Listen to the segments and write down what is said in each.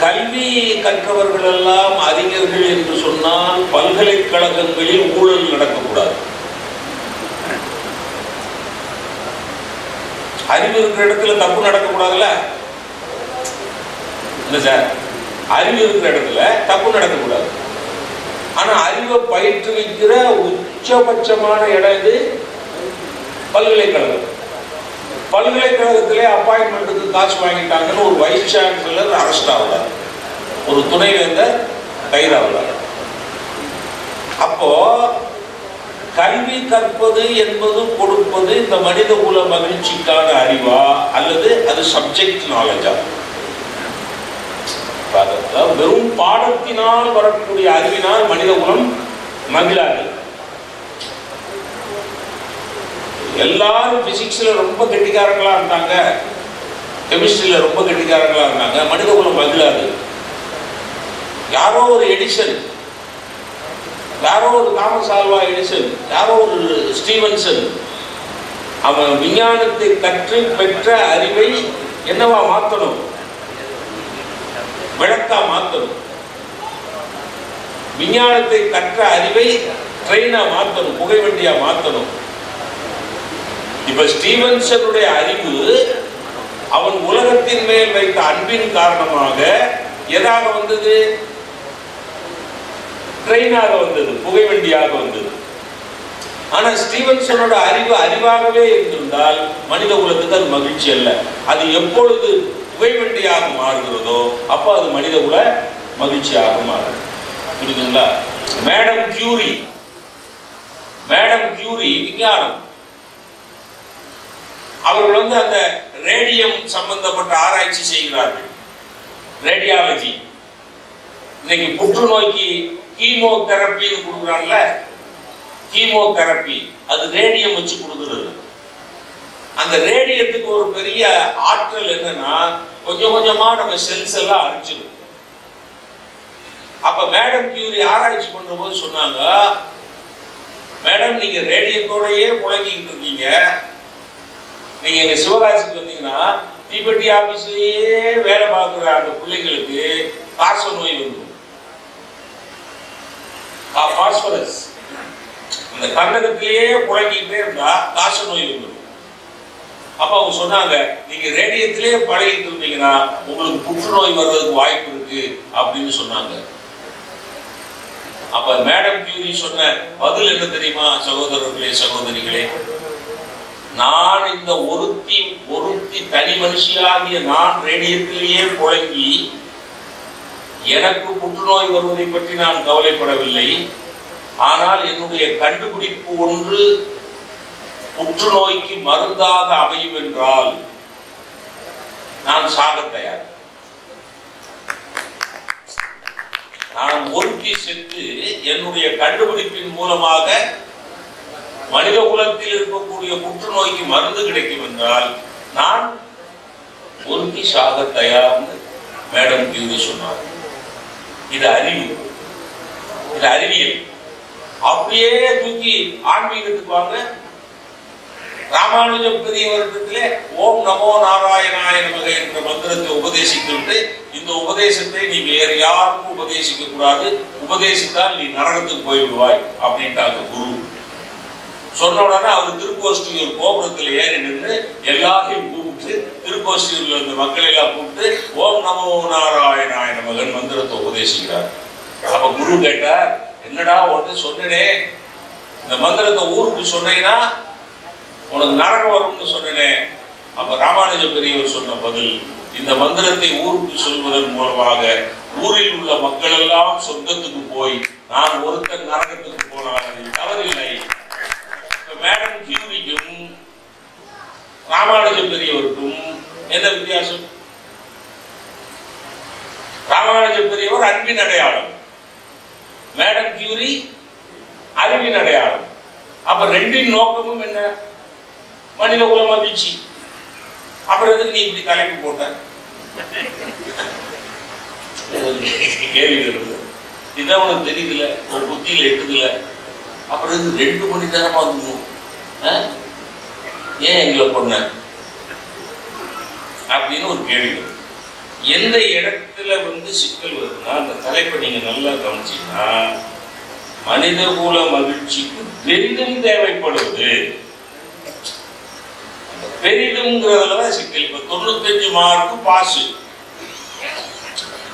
கல்வி கற்றவர்கள் எல்லாம் அறிஞர்கள் என்று சொன்னால் பல்கலைக்கழகங்களில் ஊழல் நடக்கக்கூடாது. அறிவு இருக்கிற இடத்துல தப்பு நடக்கக்கூடாதுல்ல? இல்லை சார். அறிவு இருக்கிற இடத்துல தப்பு நடக்கக்கூடாது. ஆனா அறிவை பயிற்றுவிக்கிற உச்சபட்சமான இடம் இது பல்கலைக்கழகம். பல்கலைக்கழகத்திலே அப்பாயின்மெண்ட்டுக்கு காசு வாங்கிட்டாங்கன்னு ஒரு வைஸ் சான்சலர் அரெஸ்ட் ஆகலாம் ஒரு துணைவேந்தர் கைதாகலாம் அப்போ கல்வி கற்பது என்பது கொடுப்பது இந்த மனித குல மகிழ்ச்சிக்கான அறிவா அல்லது அது சப்ஜெக்ட் நாலேஜா வெறும் பாடத்தினால் வரக்கூடிய அறிவினால் மனித குலம் மகிழாது. எல்லாரும் பிசிக்ஸ்ல ரொம்ப கெட்டிக்காரங்களா இருந்தாங்க. கெமிஸ்ட்ரியில ரொம்ப கெட்டிக்காரங்களா இருந்தாங்க. மனித குலம் மகிழாது யாரோ ஒரு எடிசன் யாரோ ஒரு தாமஸ் ஆல்வா எடிசன் யாரோ ஒரு ஸ்டீவன்சன் அவன் விஞ்ஞானத்தை கற்று பெற்ற அறிவை என்னவா மாத்தணும்? விளக்கா மாத்தணும். விஞ்ஞானத்தை கற்ற அறிவை ட்ரெயினா மாத்தணும். புகைவண்டியா மாத்தணும். இப்ப ஸ்டீவன்சனுடைய அறிவு அவன் உலகத்தின் மேல் வைத்த அன்பின் காரணமாக எதாக வந்தது? ட்ரெயினாக வந்தது புகைவண்டியாக வந்தது. ஆனா ஸ்டீவன்சனோட அறிவு அறிவாகவே இருந்திருந்தால் மனித குலத்துக்கு அது மகிழ்ச்சி அல்ல. அது எப்பொழுது புகைவண்டியாக மாறுகிறதோ அப்போ அது மனித குல மகிழ்ச்சியாக மாறும். புரியுதுங்களா? மேடம் கியூரி மேடம் கியூரி விஞ்ஞானம். அவர்கள் வந்து அந்த ரேடியம் சம்பந்தப்பட்ட ஆராய்ச்சி செய்கிறார்கள். ரேடியாலஜி. இன்னைக்கு புற்றுநோய்க்கு கீமோ தெரப்பின்னு கொடுக்குறாங்கல்ல? கீமோ தெரப்பி அது ரேடியம் வச்சு கொடுக்குறது. அந்த ரேடியத்துக்கு ஒரு பெரிய ஆற்றல் என்னன்னா கொஞ்சம் கொஞ்சமா நம்ம செல்ஸ் எல்லாம் அழிச்சிடும் அப்ப மேடம் கியூரி ஆராய்ச்சி பண்றபோது சொன்னாங்க மேடம் நீங்க ரேடியத்தோடயே புழங்கிட்டு இருக்கீங்க. நீங்க எங்க சிவகாசிக்கு வந்தீங்கன்னா தீப்பெட்டி ஆபீஸ்லயே வேலை பார்க்குற அந்த பிள்ளைங்களுக்கு காச நோய் வந்துடும். பாஸ்பரஸ் அந்த கண்டகத்திலேயே புழங்கிட்டே இருந்தா காச நோய் வந்துடும். அப்ப அவங்க சொன்னாங்க நீங்க ரேடியத்திலே பழகிட்டு இருந்தீங்கன்னா உங்களுக்கு புற்றுநோய் வர்றதுக்கு வாய்ப்பு இருக்கு அப்படின்னு சொன்னாங்க. அப்ப மேடம் கியூரி சொன்ன பதில் என்ன தெரியுமா சகோதரர்களே சகோதரிகளே? நான் இந்த ஒருத்தி ஒருத்தி தனி மனுஷியாகிய நான் ரேடியத்திலேயே புழங்கி எனக்கு புற்றுநோய் வருவதை பற்றி நான் கவலைப்படவில்லை. ஆனால் என்னுடைய கண்டுபிடிப்பு ஒன்று புற்றுநோய்க்கு மருந்தாக அமையும் என்றால் நான் சாக தயார். நான் ஒருத்தி சென்று என்னுடைய கண்டுபிடிப்பின் மூலமாக மனித குலத்தில் இருக்கக்கூடிய புற்றுநோய்க்கு மருந்து கிடைக்கும் என்றால் நான் ஒருத்தி சாக தயார்னு மேடம் கியூரி சொன்னார். இது அறிவு. இது அறிவியல். அப்படியே தூக்கி ஆன்மீகத்துக்கு வாங்க. ராமானுஜ பெரியவரிடத்திலே ஓம் நமோ நாராயணாய நமக என்ற மந்திரத்தை உபதேசித்துவிட்டு இந்த உபதேசத்தை நீ வேறு யாருக்கும் உபதேசிக்க கூடாது. உபதேசித்தால் நீ நரகத்துக்கு போய்விடுவாய் அப்படின்ட்டாங்க குரு. சொன்ன உடனே அவர் திருக்கோஷ்டியூர் கோபுரத்தில் ஏறி நின்று எல்லாரையும் கூப்பிட்டு திருக்கோஷ்டியூர்ல இருந்த மக்களை எல்லாம் கூப்பிட்டு ஓம் நமோ நாராயணாய மகன் மந்திரத்தை உபதேசிக்கிறார். அப்ப குரு கேட்டார் என்னடா ஒன்று சொன்னனே. இந்த மந்திரத்தை ஊருக்கு சொன்னீங்கன்னா உனக்கு நரகம் வரும்னு சொன்னனே. அப்ப ராமானுஜ பெரியவர் சொன்ன பதில் இந்த மந்திரத்தை ஊருக்கு சொல்வதன் மூலமாக ஊரில் உள்ள மக்கள் எல்லாம் சொர்க்கத்துக்கு போய் நான் ஒருத்தன் நரகத்துக்கு போனால் அதில் தவறில்லை இப்ப மேடம் கியூரிக்கும் ராமானுஜ பெரியவருக்கும் என்ன வித்தியாசம் ராமானுஜ பெரியவர் அன்பின் அடையாளம் மேடம் கியூரி அறிவின் அடையாளம் அப்ப ரெண்டின் நோக்கமும் என்ன மனித குல மகிழ்ச்சி அப்புறம் எதுக்கு நீ இப்படி தலைப்பு போட்ட? கேள்வி வருது இதான் உனக்கு தெரியுதுல ஒரு புத்தியில் எட்டுதுல அப்புறம் இது ரெண்டு மணி நேரமா இருந்தோம் ஏன் எங்களை பொண்ண அப்படின்னு ஒரு கேள்வி எந்த இடத்துல வந்து சிக்கல் வருதுன்னா அந்த தலைப்பை நீங்க நல்லா கவனிச்சீங்கன்னா மனித குல மகிழ்ச்சிக்கு பெரிதும் தேவைப்படுவது அந்த தான் சிக்கல் இப்ப தொண்ணூத்தஞ்சு மார்க்கு பாஸ்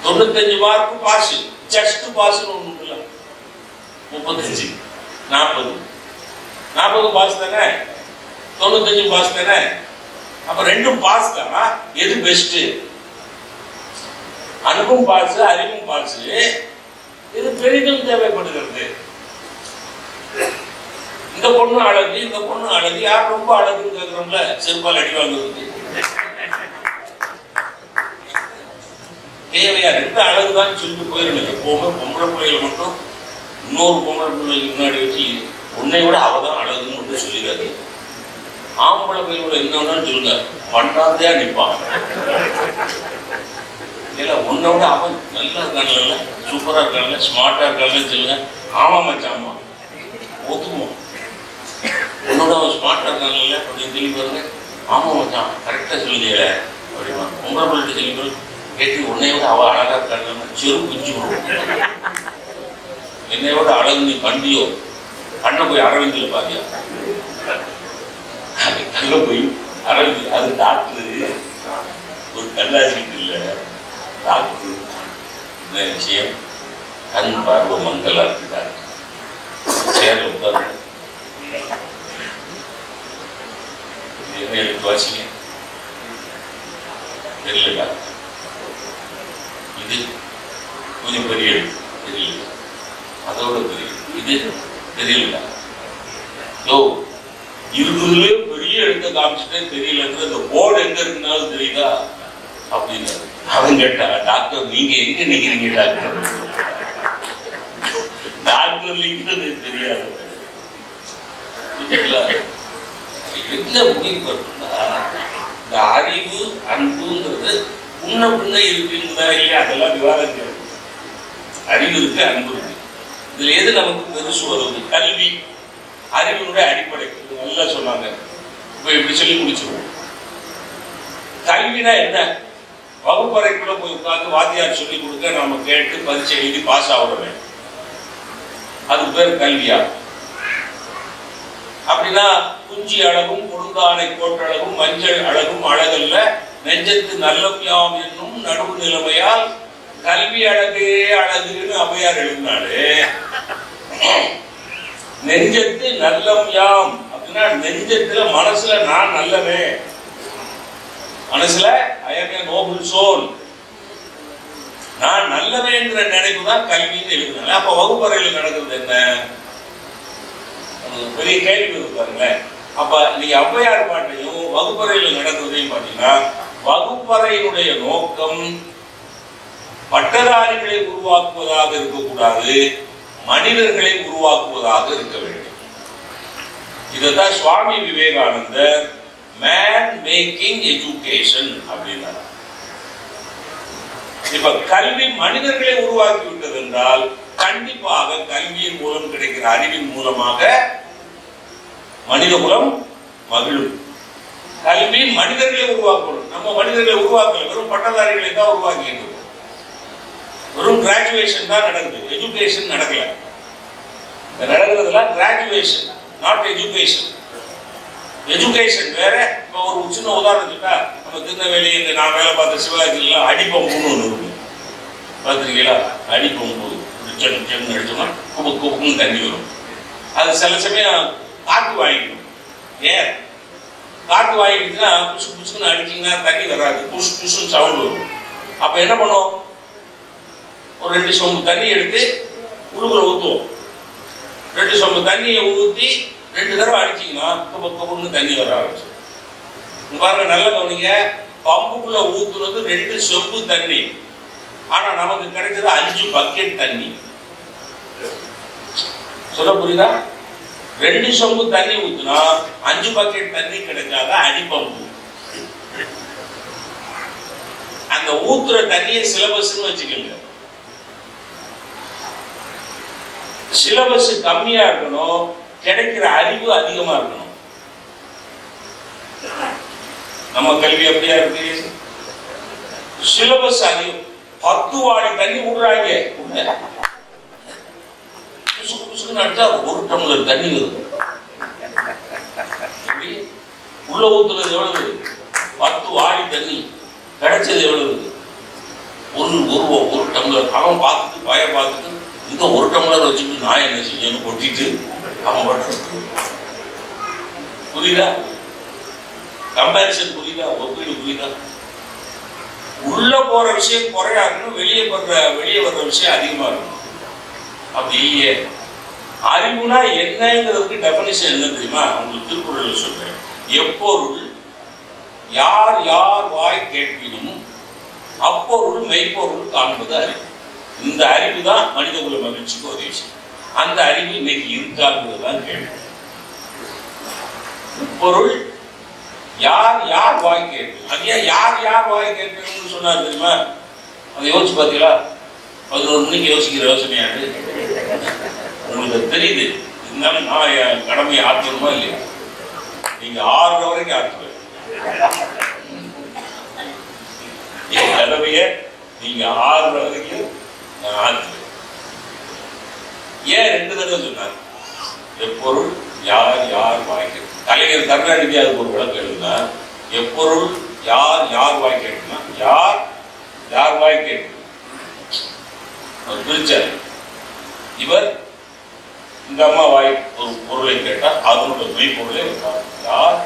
தொண்ணூத்தஞ்சு மார்க்கு பாஸ் ஜஸ்ட் பாஸ்னு ஒண்ணு இல்லை முப்பத்தஞ்சு. நாற்பது. நாற்பது பாஸ் தானே? தொண்ணூத்தஞ்சு பாஸ் தானே? அப்ப ரெண்டும் பாஸ் தானா? எது பெஸ்ட் அன்பும் பாஸ் அறிவும் பாஸ் இது பெரிதும் தேவைப்படுகிறது. இந்த பொண்ணு அழகு இந்த பொண்ணு அழகு. யார் ரொம்ப அழகுன்னு கேட்கிறோம்ல செருப்பால் அடி வாங்குறது தேவையா? ரெண்டு அழகு தான் சொல்லி போயிடணும் எப்பவுமே பொம்பளை பிள்ளைகள் மட்டும் இன்னொரு பொம்பளை பிள்ளைக்கு முன்னாடி வச்சு உன்னை விட அவ தான் அழகுன்னு மட்டும் சொல்லிடாது ஆம்பளை பிள்ளைகளோட என்ன சொல்லுங்க. பண்ணாதே நிற்பான் இல்லை உன்னை விட அவன் நல்லா இருக்கான்ல சூப்பரா இருக்கான்ல ஸ்மார்ட்டா இருக்கான்னு சொல்லுங்க. ஆமா மச்சாமா ஒத்துக்குவோம் உன்னோட அவன் ஸ்மார்ட்டா இருக்கான்ல அப்படின்னு சொல்லி பாருங்க ஆமாம் மச்சான் கரெக்டாக சொல்லுதே அப்படிமா உங்களை பிள்ளைகிட்ட சொல்லி பாருங்க கேட்டு உன்னை விட அவள் அழகாக இருக்காங்க சிறு குஞ்சு என்னை விட அழகு நீ கண்டியோ கண்ணை போய் அரவிந்தில் பாத்தியா? கல்ல போய் அரவிந்த் அது டாக்டர். ஒரு கல்லாசிட்டு இல்லை டாக்டர். இந்த விஷயம்? கண் பார்வை மங்களாக இருக்கிறார் டாக்டர் உட்கார்ந்து என்ன எழுத்து வாசிங்க தெரியல இது கொஞ்சம் பெரிய தெரியல. அதோட பெரிய இது. தெரியல யோ பெரிய எழுத்த காமிச்சுட்டே தெரியலன்றது இந்த போர்டு எங்க இருந்தாலும் தெரியுதா? அப்படின்னு அவன் கேட்டா டாக்டர் நீங்க எங்க நிக்கிறீங்க டாக்டர்? டாக்டர் நிக்கிறது தெரியாது. என்ன முடிவு இந்த அறிவு அன்புங்கிறது உன்ன உன்ன இருக்குங்களா இல்லையா அதெல்லாம் விவாதம் அறிவு இருக்கு அன்பு இருக்கு. இதுல எது நமக்கு பெருசு வருது? கல்வி. அறிவினுடைய அடிப்படை. நல்லா சொன்னாங்க. இப்ப இப்படி சொல்லி முடிச்சிருவோம். கல்வினா என்ன? வகுப்பறைக்குள்ள போய் உட்காந்து வாத்தியார் சொல்லி கொடுக்க நாம கேட்டு பரீட்சை எழுதி பாஸ் ஆகுறோமே அது பேர் கல்வியா? அப்படின்னா குஞ்சி அழகும் குறுந்தானை கோட்டழகும் மஞ்சள் அழகும் அழகல்ல. நெஞ்சத்து நல்லம் யாம் என்னும் நடுவு நிலைமையால் கல்வி அழகே அழகுன்னு அவையார் எழுதினாரு. நெஞ்சத்து நல்லம் யாம் அப்படின்னா நெஞ்சத்துல மனசுல நான் நல்லவே மனசுல ஐஎம் நோபல் சோல் நான் நல்லவேங்கிற நினைப்பு தான் கல்வின்னு எழுதுனாங்க அப்ப வகுப்பறையில் நடக்கிறது என்ன? பெரிய கேள்வி பாருங்களேன். அப்ப நீ ஔவையார் பாட்டையும் வகுப்பறையில் நடக்கிறதையும் பார்த்தீங்கன்னா வகுப்பறையினுடைய நோக்கம் பட்டதாரிகளை உருவாக்குவதாக இருக்கக்கூடாது மனிதர்களை உருவாக்குவதாக இருக்க வேண்டும். இதைத்தான் Swami Vivekanandar man making education அப்படின்னார். இப்ப கல்வி மனிதர்களை உருவாக்கி விட்டது என்றால் கண்டிப்பாக கல்வியின் மூலம் கிடைக்கிற அறிவின் மூலமாக மனித மகிழும். கல்வி மனிதர்களை உருவாக்கணும் நம்ம மனிதர்களை உருவாக்கல வெறும் பட்டதாரிகளை தான் உருவாக்கி வெறும் கிராஜுவேஷன் தான் நடக்குது. எஜுகேஷன் நடக்கல. நடக்கிறதுலாம் கிராஜுவேஷன் நாட் எஜுகேஷன் எஜுகேஷன் வேற. இப்போ ஒரு சின்ன உதாரணத்துக்கா நம்ம திருநெல்வேலி இந்த நான் வேலை பார்த்த சிவகாசிலாம் அடிப்பம்புன்னு ஒன்று இருக்கு. பார்த்துருக்கீங்களா? அடிப்பம்பு. சென் சென் அடிச்சோம்னா குபு குபுக்குன்னு தண்ணி வரும். அது சில சமயம் காற்று வாங்கிடும் ஏன்? காற்று வாங்கிட்டுன்னா புசு புசுன்னு அடிச்சிங்கன்னா தண்ணி வராது. புசு புசுன்னு சவுண்ட் வரும். அப்போ என்ன பண்ணுவோம்? ஒரு ரெண்டு சொம்பு தண்ணி எடுத்து உழுகுல ஊற்றுவோம் ரெண்டு சொம்பு தண்ணியை ஊற்றி ரெண்டு தடவை அடிச்சிங்கன்னா கப்பு கப்புன்னு தண்ணி வர ஆரம்பிச்சு பாருங்க நல்ல கவனிங்க. பம்புக்குள்ள ஊத்துறது ரெண்டு சொம்பு தண்ணி. ஆனா நமக்கு கிடைச்சது அஞ்சு பக்கெட் தண்ணி. சொல்ல புரியுதா? ரெண்டு சொம்பு தண்ணி ஊத்துனா அஞ்சு பக்கெட் தண்ணி கிடைக்காத அடிப்பம்பு அந்த ஊத்துற தண்ணியை சிலபஸ்ன்னு வச்சுக்கோங்க. சிலபஸ் கம்மியா இருக்கணும் கிடைக்கிற அறிவு அதிகமா இருக்கணும். நம்ம கல்வி அப்படியா இருக்கு? சிலபஸ் அதிகம் பத்து வாடி தண்ணி விடுறாங்க உள்ள. அடிச்சா ஒரு டம்ளர் தண்ணி வருது உள்ள ஊத்துனது எவ்வளவு? பத்து வாடி தண்ணி. கிடைச்சது எவ்வளவு? ஒரு ஒரு ஒரு டம்ளர். அவன் பார்த்துட்டு பய பார்த்துட்டு இந்த ஒரு டம்ளர் வச்சுட்டு நான் என்ன செஞ்சேன்னு கொட்டிட்டு அவன் பண்றது புரியுதா? கம்பேரிசன் புரியுதா? ஒப்பீடு புரியுதா? உள்ள போற விஷயம் குறையா இருக்கணும் வெளியே போடுற வெளியே வர்ற விஷயம் அதிகமா இருக்கணும் அப்படி இல்லையே அறிவுனா என்னங்கிறதுக்கு டெபனிஷன் என்ன தெரியுமா? உங்களுக்கு திருக்குறள் சொல்றேன். எப்பொருள் யார் யார் வாய் கேட்பினும் அப்பொருள் மெய்ப்பொருள் காண்பது அறிவு. இந்த அறிவு தான் மனித குல மகிழ்ச்சிக்கு ஒரு விஷயம் அந்த அறிவு இன்னைக்கு இருக்காங்கிறது தான் கேள்வி. பொருள் யார் யார் வாய் கேட்பு அது ஏன் யார் யார் வாய் கேட்பீங்கன்னு சொன்னார் தெரியுமா? அதை யோசிச்சு பார்த்தீங்களா? பதினோரு மணிக்கு யோசிக்கிற யோசனையாது உங்களுக்கு தெரியுது. இருந்தாலும் நான் என் கடமையை ஆற்றணுமா இல்லையா? நீங்க ஆறுற வரைக்கும் ஆற்றுவேன் என் கடமையை நீங்க ஆறுற வரைக்கும் நான் ஆற்றுவேன் ஏன் ரெண்டு தடவை சொன்னார்? எப்பொருள் யார் யார் வாய்க்கிறது கலைஞர் கருணாநிதி அதுக்கு ஒரு விளக்கம் எழுதுனா எப்பொருள் யார் யார் வாய் கேட்கணும் யார் யார் வாய் கேட்கணும் பிரிச்சார். இவர் இந்த அம்மா வாய் ஒரு பொருளை கேட்டால் அதனுடைய மெய்ப்பொருளை வைப்பார் யார்?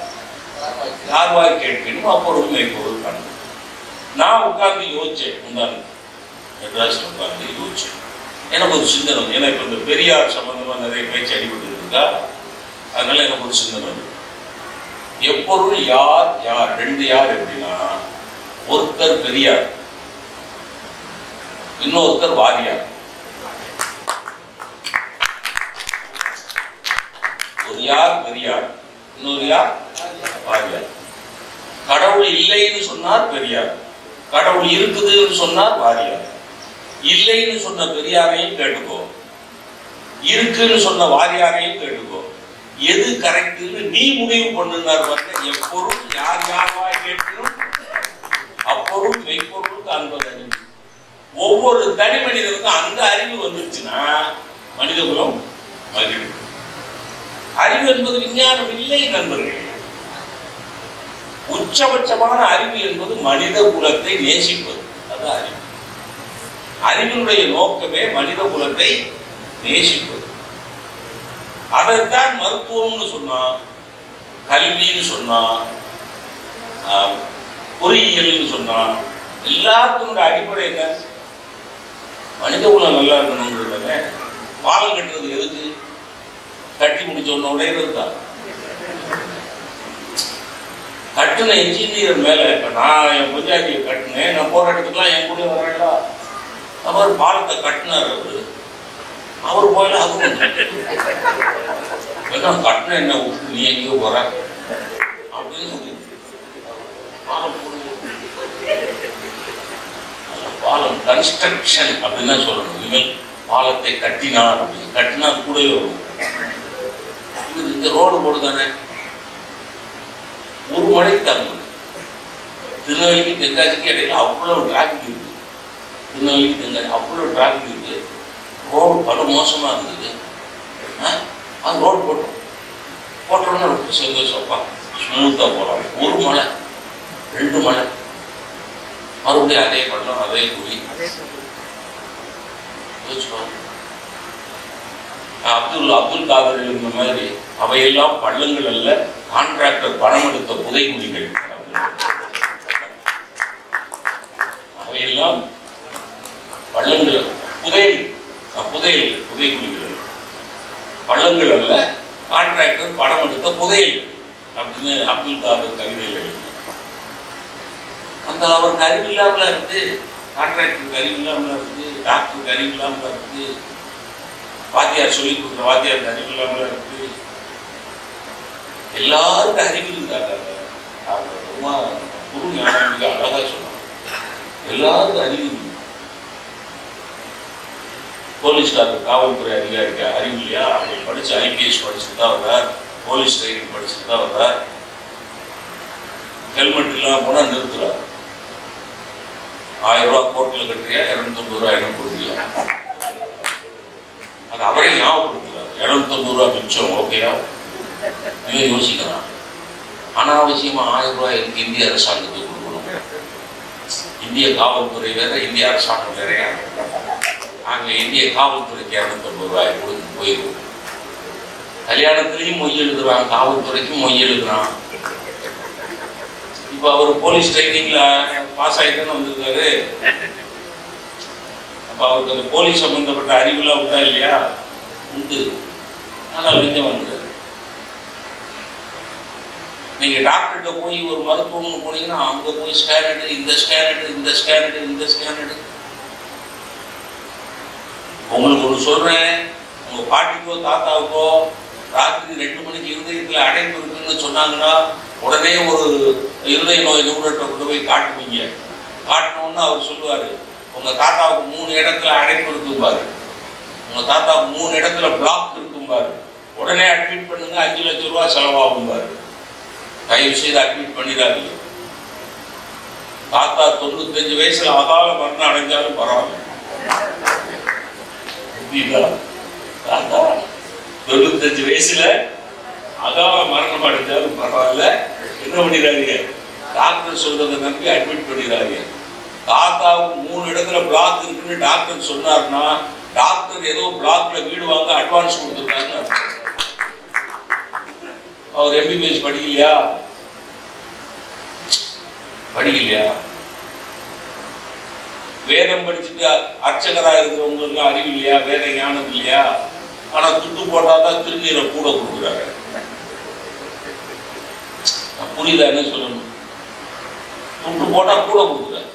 யார் வாய் கேட்கணும் ஒரு மெய்ப்பொருள் காணும் நான் உட்கார்ந்து யோசிச்சேன். உண்டான மெட்ராஸ் உட்கார்ந்து யோசிச்சேன். எனக்கு ஒரு சிந்தனை ஏன்னா இப்போ இந்த பெரியார் சம்பந்தமா நிறைய பேச்சு அடிபட்டு இருக்கா அதனால எனக்கு ஒரு சிந்தனை வந்து எப்பொருள் யார் யார் ரெண்டு யார் எப்படின்னா ஒருத்தர் பெரியார் இன்னொருத்தர் வாரியார். ஒரு யார் பெரியார். இன்னொரு யார் வாரியார். கடவுள் இல்லைன்னு சொன்னார் பெரியார். கடவுள் இருக்குதுன்னு சொன்னார் வாரியார். இல்லைன்னு சொன்ன பெரியாரையும் கேட்டுக்கோ. இருக்குன்னு சொன்ன வாரியாரையும் கேட்டுக்கோ. எது கரெக்ட்னு நீ முடிவு பண்ணுனார் பாருங்க. எப்பொருள் யார் யார் கேட்கணும்? அப்பொருள் மெய்ப்பொருள் காண்பது அறிவு. ஒவ்வொரு தனி மனிதனுக்கும் அந்த அறிவு வந்துருச்சுன்னா மனித குலம் மகிழ்வு அறிவு என்பது விஞ்ஞானம் இல்லை நண்பர்களே. உச்சபட்சமான அறிவு என்பது மனித குலத்தை நேசிப்பது. அது அறிவு. அறிவினுடைய நோக்கமே மனித குலத்தை நேசிப்பது. அதைத்தான் மருத்துவம்னு சொன்னா கல்வின்னு சொன்னா ஆஹ், பொறியியல்னு சொன்னா எல்லாத்தினுடைய அடிப்படை என்ன? மனித குலம் நல்லா இருக்கணுங்கிறத பாலம் கட்டுறது எதுக்கு? கட்டி முடிச்ச உடனே உடையிறது தான் கட்டுன இன்ஜினியர் மேல இப்ப நான் என் பஞ்சாயத்தை கட்டினேன். நான் போற இடத்துக்குலாம் என் கூட வரேன்டா அவர் பாலத்தை கட்டினார் அவரு. அவர் போயில அதுவும் என்ன கட்டின என்ன விட்டு நீ எங்கேயோ போற. அப்படின்னு சொல்லி பாலம் பாலம் கன்ஸ்ட்ரக்ஷன் அப்படின்னு சொல்லணும். இனிமேல் பாலத்தை கட்டினார் அப்படின்னு. கட்டினா கூடவே வரும். இது இந்த ரோடு போடு தானே ஒரு மணிக்கு தரணும் திருநெல்வேலிக்கு தென்காசிக்கு இடையில அவ்வளவு டிராஃபிக் இருக்கு. திருநெல்வேலிக்கு தென்காசி அவ்வளவு டிராஃபிக் இருக்கு. ரோடு பல மோசமா இருந்தது? அது ரோடு போட்டோம். போட்டோம்னா ரொம்ப சந்தோஷப்பா ஸ்மூத்தா போகலாம். ஒரு மலை ரெண்டு மலை. மறுபடியும் அதே பள்ளம் அதே குழி. யோசிச்சுக்கோ. அப்துல் அப்துல் காதர் இந்த மாதிரி அவையெல்லாம் பள்ளங்கள் அல்ல கான்ட்ராக்டர் பணம் எடுத்த புதைகுழிகள் அவையெல்லாம் பள்ளங்கள் புதையல் புதையல் புதைகுழிகள் பள்ளங்கள் அல்ல கான்ட்ராக்டர் பணம் எடுத்த புதையல் அப்படின்னு அப்துல் காதர் கவிதையில் எழுதினார். அந்த அவருக்கு அறிவு இருந்து இருக்கு கான்ட்ராக்டருக்கு இருந்து இல்லாமல டாக்டருக்கு அறிவு இல்லாமல வாத்தியார் சொல்லி கொடுத்த வாத்தியாருக்கு அறிவு இல்லாமல இருக்கு எல்லாருக்கும் அறிவு இருந்தாங்க. அவங்க ரொம்ப குரு ஞானம் மிக அழகா சொன்னாங்க. எல்லாருக்கும் அறிவு போலீஸ்காரர் காவல்துறை அதிகாரிக்கு அறிவு இல்லையா? அவங்க படிச்சு ஐபிஎஸ் படிச்சுட்டு தான் வர்றார். போலீஸ் ட்ரைனிங் படிச்சுட்டு தான் வர்றார். ஹெல்மெட் இல்லாமல் போனால் நிறுத்துறாரு ஆயிரம் ரூபாய் கோர்ட்டில் கட்டுறியா? இரநூத்தொம்பது ரூபாய் இடம் கொடுக்கலையா? அது அவரே ஞாபகப்படுத்துறாரு இரநூத்தொம்பது ரூபா மிச்சம் ஓகேயா இவன் யோசிக்கிறான். அனாவசியமா ஆயிரம் ரூபாய் எனக்கு இந்திய அரசாங்கத்துக்கு கொடுக்கணும். இந்திய காவல்துறை வேற இந்திய அரசாங்கம் வேறையா நாங்கள் இந்திய காவல்துறைக்கு இரநூத்தம்பது ரூபாய் கொடுத்து போயிடும். கல்யாணத்துலேயும் மொய் எழுதுறான் காவல்துறைக்கும் மொய் எழுதுறான். இப்போ அவர் போலீஸ் ட்ரைனிங்ல பாஸ் ஆயிட்டுன்னு வந்திருக்காரு. அப்போ அவருக்கு அந்த போலீஸ் சம்மந்தப்பட்ட அறிவுலாம் உண்டா இல்லையா? உண்டு. ஆனால் வெளியே வந்தாரு. நீங்கள் டாக்டர்கிட்ட போய் ஒரு மருத்துவம்னு போனீங்கன்னா அங்கே போய் ஸ்கேன் எடு இந்த ஸ்கேன் எடு இந்த ஸ்கேன் எடு இந்த ஸ்கேன் எடு. உங்களுக்கு ஒன்று சொல்கிறேன் உங்கள் பாட்டிக்கோ தாத்தாவுக்கோ ராத்திரி ரெண்டு மணிக்கு இருதயத்தில் அடைப்பு இருக்குன்னு சொன்னாங்கன்னா உடனே ஒரு இருதய நோய் நிபுணர்கிட்ட கொண்டு போய் காட்டுவீங்க. காட்டணும்னு அவர் சொல்லுவார் உங்க தாத்தாவுக்கு மூணு இடத்துல அடைப்பு இருக்கும்பாரு. உங்க தாத்தாவுக்கு மூணு இடத்துல பிளாக் இருக்கும் பாரு உடனே அட்மிட் பண்ணுங்க அஞ்சு லட்சம் ரூபா செலவாகும் பாரு தயவு செய்து அட்மிட் பண்ணிடாதீங்க. தாத்தா தொண்ணூத்தஞ்சு வயசுல அதால மரணம் அடைஞ்சாலும் பரவாயில்ல. தாத்தா தொண்ணூத்தஞ்சு வயசுல அதால மரணம் அடைஞ்சாலும் பரவாயில்ல. என்ன பண்ணிடாதீங்க? டாக்டர் சொல்றதை நம்பி அட்மிட் பண்ணிடாதீங்க. தாத்தாவுக்கு மூணு இடத்துல பிளாக் இருக்குன்னு டாக்டர் சொன்னார்னா டாக்டர் ஏதோ பிளாக்ல வீடு வாங்க அட்வான்ஸ் கொடுத்துருக்காருன்னு அவர் எம்பிபிஎஸ் படிக்கலையா? படிக்கலையா? வேதம் படிச்சுட்டு அர்ச்சகரா இருக்கிறவங்களுக்கு அறிவு இல்லையா? வேத ஞானம் இல்லையா? ஆனா துட்டு போட்டாதான் திருநீரை கூட கொடுக்குறாங்க. புரியல என்ன சொல்லணும்? துட்டு போட்டா கூட கொடுக்குறாரு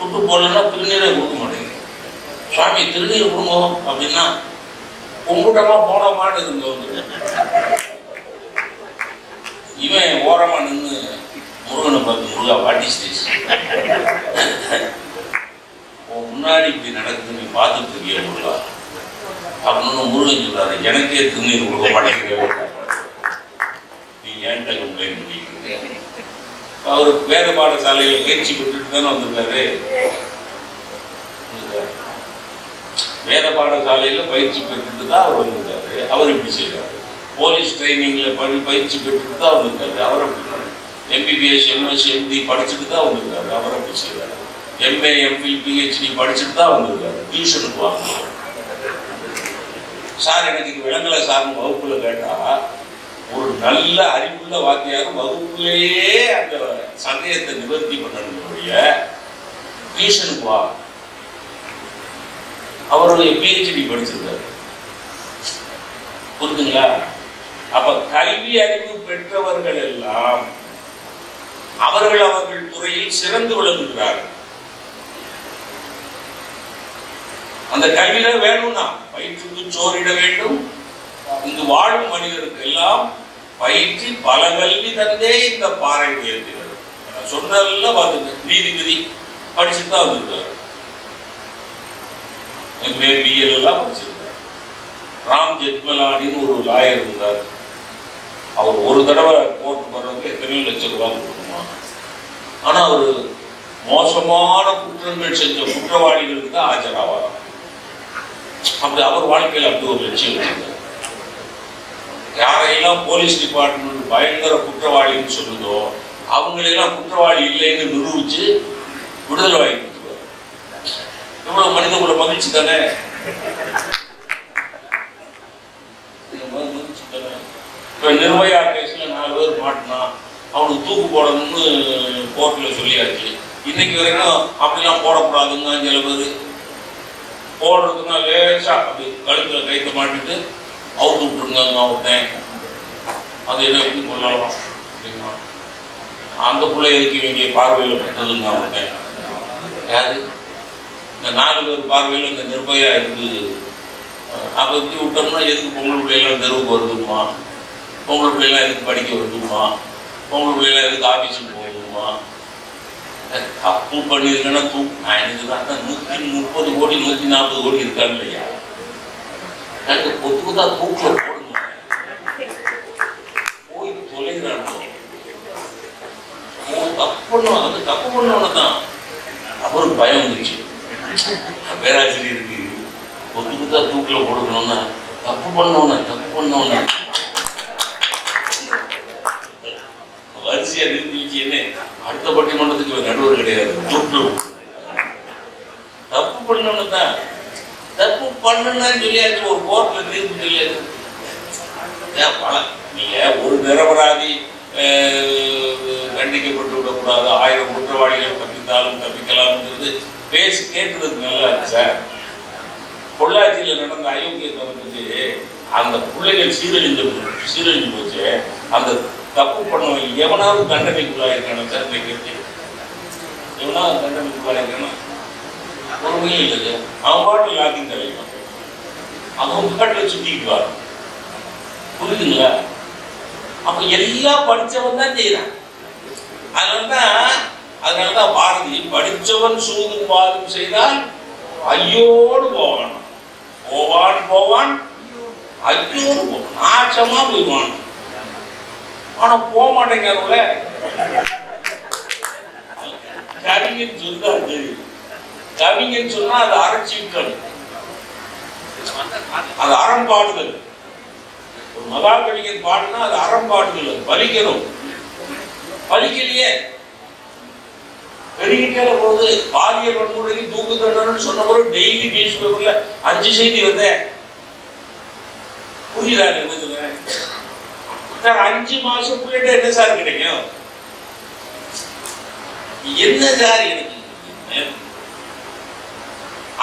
துட்டு போடலன்னா திருநீரே கொடுக்க மாட்டேங்குது. சுவாமி திருநீர் கொடுங்க அப்படின்னா உங்கள்கிட்டலாம் போட மாட்டு வந்து. இவன் ஓரமா நின்று முருகனை பார்த்து முருகா பாட்டி ஸ்டேஸ் உன் முன்னாடி இப்படி நடக்குது நீ பார்த்துட்டு இருக்கிய முருகா? அப்படின்னு முருகன் சொல்றாரு. எனக்கே திருநீர் கொடுக்க மாட்டேங்கிறேன் நீ ஏன்ட்ட கம்ப்ளைண்ட் பண்ணி அவர் வேத பாடசாலையில் பயிற்சி பெற்றுட்டு தானே வந்திருக்காரு. வேத பாடசாலையில பயிற்சி பெற்றுட்டு தான் அவர் வந்திருக்காரு. அவர் இப்படி செய்யறாரு போலீஸ் ட்ரைனிங்ல படி பயிற்சி பெற்றுட்டு தான் வந்திருக்காரு. அவர் அப்படி எம்பிபிஎஸ் எம்எஸ் எம்டி படிச்சுட்டு தான் வந்திருக்காரு. அவர் அப்படி செய்யறாரு எம்ஏ எம்ஃபில் பிஹெச்டி படிச்சுட்டு தான் வந்திருக்காரு. டியூஷனுக்கு வாங்க. சார் எனக்கு விலங்கலை சார்னு வகுப்புல கேட்டா ஒரு நல்ல அறிவுள்ள வாத்தியார் வகுப்புலேயே அந்த சந்தேகத்தை நிவர்த்தி பண்ணணுடைய டியூஷனுக்கு வா அவருடைய பிஹெச்டி படிச்சிருக்காரு. புரிஞ்சுங்களா? அப்ப கல்வி அறிவு பெற்றவர்கள் எல்லாம் அவர்கள் அவர்கள் துறையில் சிறந்து விளங்குகிறார்கள். அந்த கல்வியில வேணும்னா வயிற்றுக்கு சோறிட வேண்டும் இங்கு வாழும் மனிதருக்கு எல்லாம் பயிற்சி பல கல்வி தந்தே இந்த பாறை உயர்த்துகிறது சொன்னதெல்லாம் பார்த்துங்க நீதிபதி படிச்சுட்டு தான் வந்திருக்காரு எம்ஏ பிஎல் எல்லாம் படிச்சிருந்தார். ராம் ஜெத்மலானின்னு ஒரு லாயர் இருந்தார். அவர் ஒரு தடவை கோர்ட் வர்றதுக்கு எத்தனையோ லட்சம் ரூபாய் கொடுக்கணுமா? ஆனா அவர் மோசமான குற்றங்கள் செஞ்ச குற்றவாளிகளுக்கு தான் ஆஜராவாராம். அப்படி அவர் வாழ்க்கையில் அப்படி ஒரு லட்சியம் வச்சிருந்தார் யாரையெல்லாம் போலீஸ் டிபார்ட்மெண்ட் பயங்கர குற்றவாளின்னு சொல்லுதோ அவங்களெல்லாம் குற்றவாளி இல்லைன்னு நிரூபிச்சு விடுதலை வாங்கி கொடுத்துருவாங்க எவ்வளவு மனித குல மகிழ்ச்சி தானே? மகிழ்ச்சி தானே? இப்ப நிர்பயா கேஸ்ல நாலு பேர் மாட்டினா அவனுக்கு தூக்கு போடணும்னு கோர்ட்ல சொல்லியாச்சு. இன்னைக்கு வரைக்கும் அப்படிலாம் போடக்கூடாதுன்னு சில பேர். போடுறதுனா லேசா அப்படி கழுத்துல கைத்த மாட்டிட்டு அவுத்து விட்டுருங்க ஒருத்தன் அது என்ன எப்படி கொள்ளலாம் அப்படின்னா அந்த பிள்ளை எதுக்கு இவங்க பார்வையில் பட்டதுங்க ஒருத்தன் யாரு? இந்த நாலு பேர் பார்வையில் இந்த நிர்பயா இருக்கு அப்போ இப்படி விட்டோம்னா எதுக்கு பொங்கல் பிள்ளைலாம் தெருவுக்கு வருதுமா பொங்கல் பிள்ளைலாம் எதுக்கு படிக்க வருதுமா பொங்கல் பிள்ளைலாம் எதுக்கு ஆஃபீஸுக்கு போகுதுமா தப்பு பண்ணியிருக்கேன்னா தூ நான் எனக்கு தான் நூற்றி முப்பது கோடி நூற்றி நாற்பது கோடி இருக்காங்க இல்லையா? எனக்கு புது புதா தூக்கில போடுங்க போய் தொலைகிறான் தப்பு பண்ணுவாங்க அது தப்பு பண்ணவன தான் அவருக்கு பயம் வந்துருச்சு பேராசிரியருக்கு புது புதா தூக்கில் போடுக்கணும்னா தப்பு பண்ணவன தப்பு பண்ணவன வரிசையா நிறுத்தி என்ன அடுத்த பட்டிமன்றத்துக்கு நடுவர் கிடையாது தப்பு பண்ணவன தான் தப்பு பண்ணுன்னு சொல்லியாச்சு ஒரு கோர்ட்ல தீர்ப்பு சொல்லியாச்சு. ஏன் பல. நீங்க ஒரு நிரபராதி கண்டிக்கப்பட்டு விடக்கூடாது. ஆயிரம் குற்றவாளிகள் தப்பித்தாலும் தப்பிக்கலாம்ங்கிறது பேசி கேட்கறதுக்கு நல்லா இருக்கு சார். பொள்ளாச்சியில் நடந்த அயோக்கியத்தனத்துக்கு அந்த பிள்ளைகள் சீரழிஞ்சு சீரழிஞ்சு போச்சு. அந்த தப்பு பண்ணவன் எவனாவது தண்டனைக்குள்ளாயிருக்கான சார் இந்த கேள்வி எவனாவது தண்டனைக்குள்ளாயிருக்கானா பொறுமையே இல்லைங்க அவன் பாட்டு யாருக்கும் கிடைக்கும் அவன் பாட்டில் சுத்திக்குவார் புரியுதுங்களா? அப்ப எல்லாம் படிச்சவன் தான் செய்யறான் அதனாலதான் அதனாலதான் பாரதி படிச்சவன் சூதும் பாதும் செய்தால் ஐயோடு போவான். போவான் போவான் ஐயோடு போவான். நாச்சமா போயிடுவான். ஆனா போக மாட்டேங்கிறவங்கள கவிஞன் சொன்னா தெரியும் கவிஞன் சொன்னா அது அறச்சீட்டல் அது அறம்பாடுதல் ஒரு மகா கவிஞன் பாடுனா அது அறம்பாடுதல் அது பலிக்கணும். பலிக்கலையே. பெருகிட்டே போது பாலியல் வன்முறைக்கு தூக்கு தண்டனை சொன்ன பிறகு டெய்லி நியூஸ் பேப்பர்ல அஞ்சு செய்தி வந்தேன் புரியுதா என்ன சொல்றேன்? சார் அஞ்சு மாசம் பிள்ளைகிட்ட என்ன சார் கிடைக்கும்? என்ன சார் எனக்கு?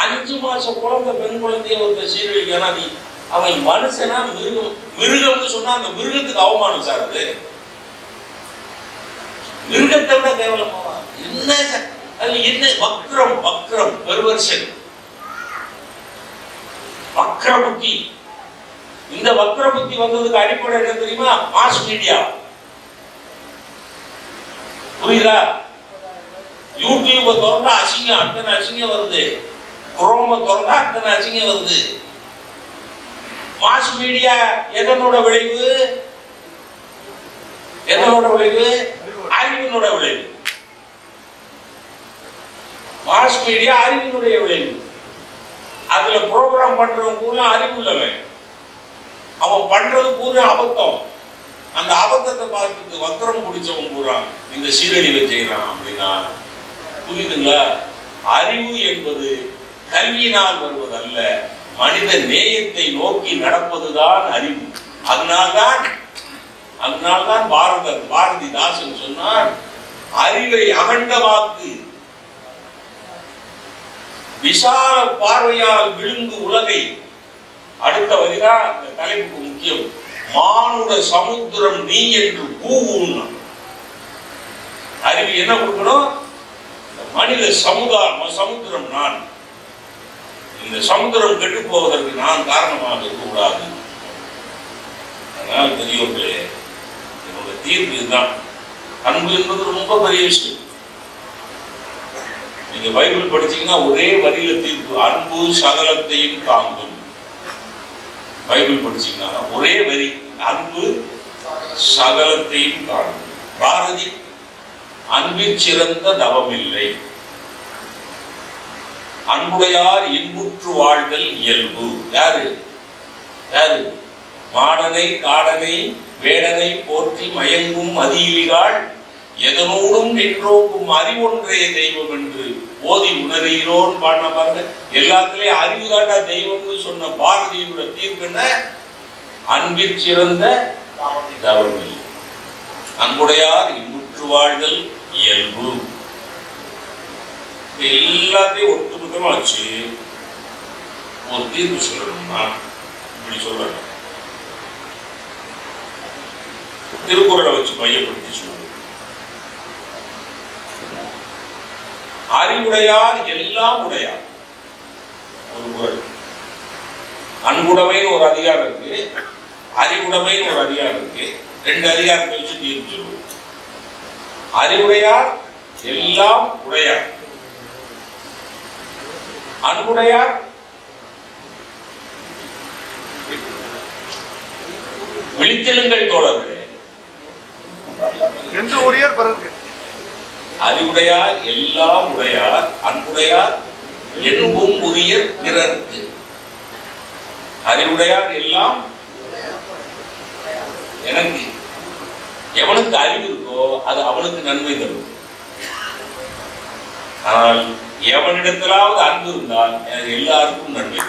அஞ்சு மாசம் குழந்தை பெண் குழந்தைய ஒரு சீரழிக்கானா நீ அவன் மனுஷனா மிருகம் மிருகம்னு சொன்னா அந்த மிருகத்துக்கு அவமானம் சார் அது. மிருகத்தை விட கேவலமாவா? என்ன சார்? அதுல என்ன? வக்ரம் வக்ரம் பெர்வர்ஷன். வக்ர புத்தி இந்த வக்ர புத்தி வந்ததுக்கு அடிப்படை என்ன தெரியுமா? Mass media. புரியுதா? யூடியூப திறந்தா அசிங்கம் அத்தனை அசிங்கம் வருது. குரோம திறந்தா அத்தனை அசிங்கம் வருது. மாஸ் மீடியா எதனோட விளைவு? எதனோட விளைவு? அறிவினோட விளைவு. மாஸ் மீடியா அறிவினுடைய விளைவு. அதுல ப்ரோக்ராம் பண்றவன் பூரா அறிவு உள்ளவன் அவன் பண்றது பூரா அபத்தம். அந்த அபத்தத்தை பார்த்துட்டு வக்கரம் பிடிச்சவன் பூரா இந்த சீரழிவை செய்யறான் அப்படின்னா புரியுதுங்களா? அறிவு என்பது கல்வியினால் வருவதல்ல மனித நேயத்தை நோக்கி நடப்பதுதான் அறிவு. அதனால்தான் அதனால்தான் பாரத தாசன் சொன்னார் அறிவை அகண்டமாக்கு விசால பார்வையால் விழுங்கு உலகை. அடுத்த வரிதான் அந்த தலைப்புக்கு முக்கியம். மானுட சமுத்திரம் நீ என்று கூவுன்னா அறிவு என்ன கொடுக்கணும்? மனித சமுதாயம் சமுத்திரம் நான். இந்த சமுத்திரம் கெட்டு போவதற்கு நான் காரணமாக இருக்கக்கூடாது. அதனால் பெரியவர்களே என்னோட தீர்ப்பு இதுதான். அன்பு என்பது ரொம்ப பெரிய விஷயம். நீங்க பைபிள் படிச்சீங்கன்னா ஒரே வரியில தீர்ப்பு அன்பு சகலத்தையும் தாங்கும். பைபிள் படிச்சீங்கன்னா ஒரே வரி அன்பு சகலத்தையும் தாங்கும். பாரதி அன்பில் சிறந்த தவமில்லை. அன்புடையார் இன்புற்று வாழ்தல் இயல்பு. யாரு? யாரு? மாடனை காடனை வேடனை போற்றி மயங்கும் மதியிலிகாள் எதனோடும் நின்றோக்கும் அறிவொன்றே தெய்வம் என்று ஓதி உணர்கிறோன்னு பாடின பாருங்க. எல்லாத்துலயும் அறிவு தாண்டா தெய்வம்னு சொன்ன பாரதியோட தீர்ப்பு அன்பிற் சிறந்த தவறு அன்புடையார் இன்புற்று வாழ்தல் இயல்பு. எல்லாத்தையும் ஒட்டுமொத்தமா வச்சு ஒரு தீர்வு சொல்லணும்னா இப்படி சொல்றாங்க. திருக்குறளை வச்சு மையப்படுத்தி சொல்லுவோம். அறிவுடையார் எல்லாம் உடையார். ஒரு குரல். அன்புடைமைன்னு ஒரு அதிகாரம் இருக்கு. அறிவுடைமைன்னு ஒரு அதிகாரம் இருக்கு. ரெண்டு அதிகாரத்தை வச்சு தீர்வு சொல்லுவோம். அறிவுடையார் எல்லாம் உடையார். அன்புடையார். விழித்தெழுங்கள் தோழர்களே. என்று உரியர் பிறருக்கு அறிவுடையார் எல்லாம் உடையார் அன்புடையார் என்பும் உரிய பிறர்க்கு அறிவுடையார் எல்லாம் எனக்கு எவனுக்கு அறிவு இருக்கோ அது அவனுக்கு நன்மை தரும். ஆனால் எவனிடத்திலாவது அன்பு இருந்தால் எனக்கு எல்லாருக்கும் நன்மை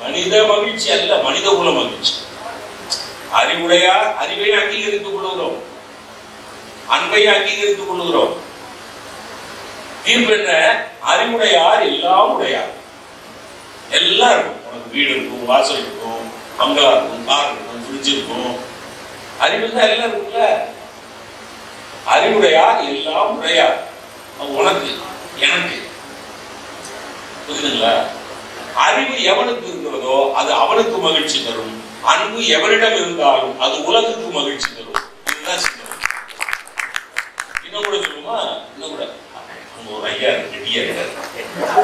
மனித மகிழ்ச்சி அல்ல மனித குல மகிழ்ச்சி. அறிவுடையார் அறிவை அங்கீகரித்துக் கொள்கிறோம் அன்பை அங்கீகரித்துக் கொள்கிறோம் தீர்ப்பு என்ன? அறிவுடையார் எல்லாம் உடையார். எல்லாம் இருக்கும் உனக்கு வீடு இருக்கும் வாசல் இருக்கும் பங்களா இருக்கும் கார் இருக்கும் ஃப்ரிட்ஜ் இருக்கும். அறிவு தான் எல்லாம் இருக்குல்ல அறிவுடையார் எல்லாம் உடையார். அது உனக்கு எனக்கு. புரியுதுங்களா அறிவு எவனுக்கு இருக்கிறதோ அது அவனுக்கு மகிழ்ச்சி தரும். அன்பு எவனிடம் இருந்தாலும் அது உலகுக்கு மகிழ்ச்சி தரும். இதுதான் சிந்தனை இன்னும் கூட சொல்லுமா? இன்னும் கூட. அங்க ஒரு ஐயா ரெடியா இருக்காரு.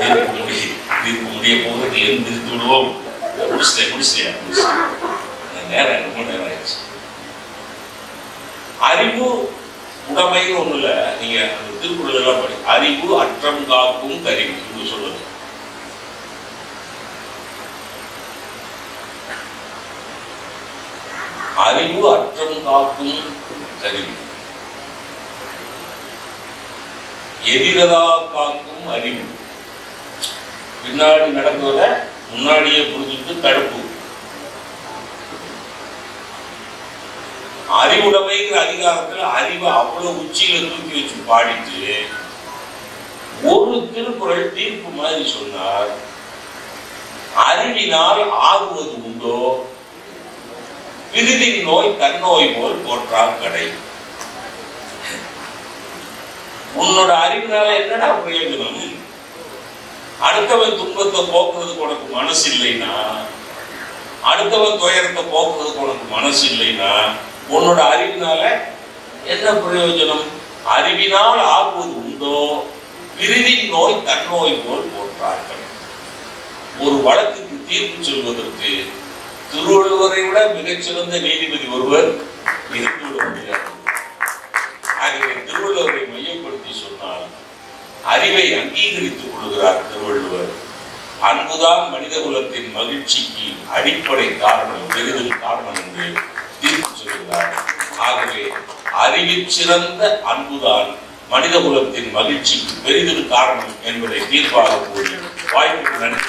தீர்ப்பு முடி தீர்ப்பு முடிய போகிறது எந்த விடுவோம். முடிச்சிட்டேன் முடிச்சிட்டேன் நேரம் ரொம்ப நேரம் ஆயிடுச்சு. அறிவு உடைமைன்னு ஒண்ணு இல்ல. நீங்க அந்த திருக்குறள் எல்லாம் படி அறிவு அற்றம் காக்கும் கருவி. இது சொல்லுது அறிவு அற்றம் காக்கும் கருவி. எதிரதா காக்கும் அறிவு. பின்னாடி நடந்ததை முன்னாடியே புரிஞ்சுட்டு தடுப்பு. அறிவுடைமைங்கிற அதிகாரத்துல அறிவை அவ்வளவு உச்சியில தூக்கி வச்சு பாடிட்டு ஒரு திருக்குறள் தீர்ப்பு மாதிரி சொன்னார். அறிவினால் ஆகுவது உண்டோ? விருதின் நோய் தன்னோய் போல் போற்றால் கடை. உன்னோட அறிவினால என்னடா பிரயோஜனம்? அடுத்தவன் துன்பத்தை போக்குறதுக்கு உனக்கு மனசு இல்லைன்னா அடுத்தவன் துயரத்தை போக்குறதுக்கு உனக்கு மனசு இல்லைன்னா உன்னோட அறிவினால என்ன பிரயோஜனம்? அறிவினால் ஆகுவது உண்டோ? விருதின் நோய் தன்னோய் போல் போன்றார்கள். ஒரு வழக்குக்கு தீர்ப்பு சொல்வதற்கு திருவள்ளுவரை விட மிகச்சிறந்த நீதிபதி ஒருவர் இருந்துவிட முடியாது ஆகவே திருவள்ளுவரை மையப்படுத்தி சொன்னால் அறிவை அங்கீகரித்துக் கொள்கிறார் திருவள்ளுவர். அன்புதான் மனித குலத்தின் மகிழ்ச்சிக்கு அடிப்படை காரணம் பெரிதும் காரணம் என்று சொல்கிறார் ஆகவே அறிவில் சிறந்த அன்புதான் மனித குலத்தின் மகிழ்ச்சிக்கு பெரிதொரு காரணம் என்பதை தீர்ப்பாக கூறி வாய்ப்புக்கு நன்றி.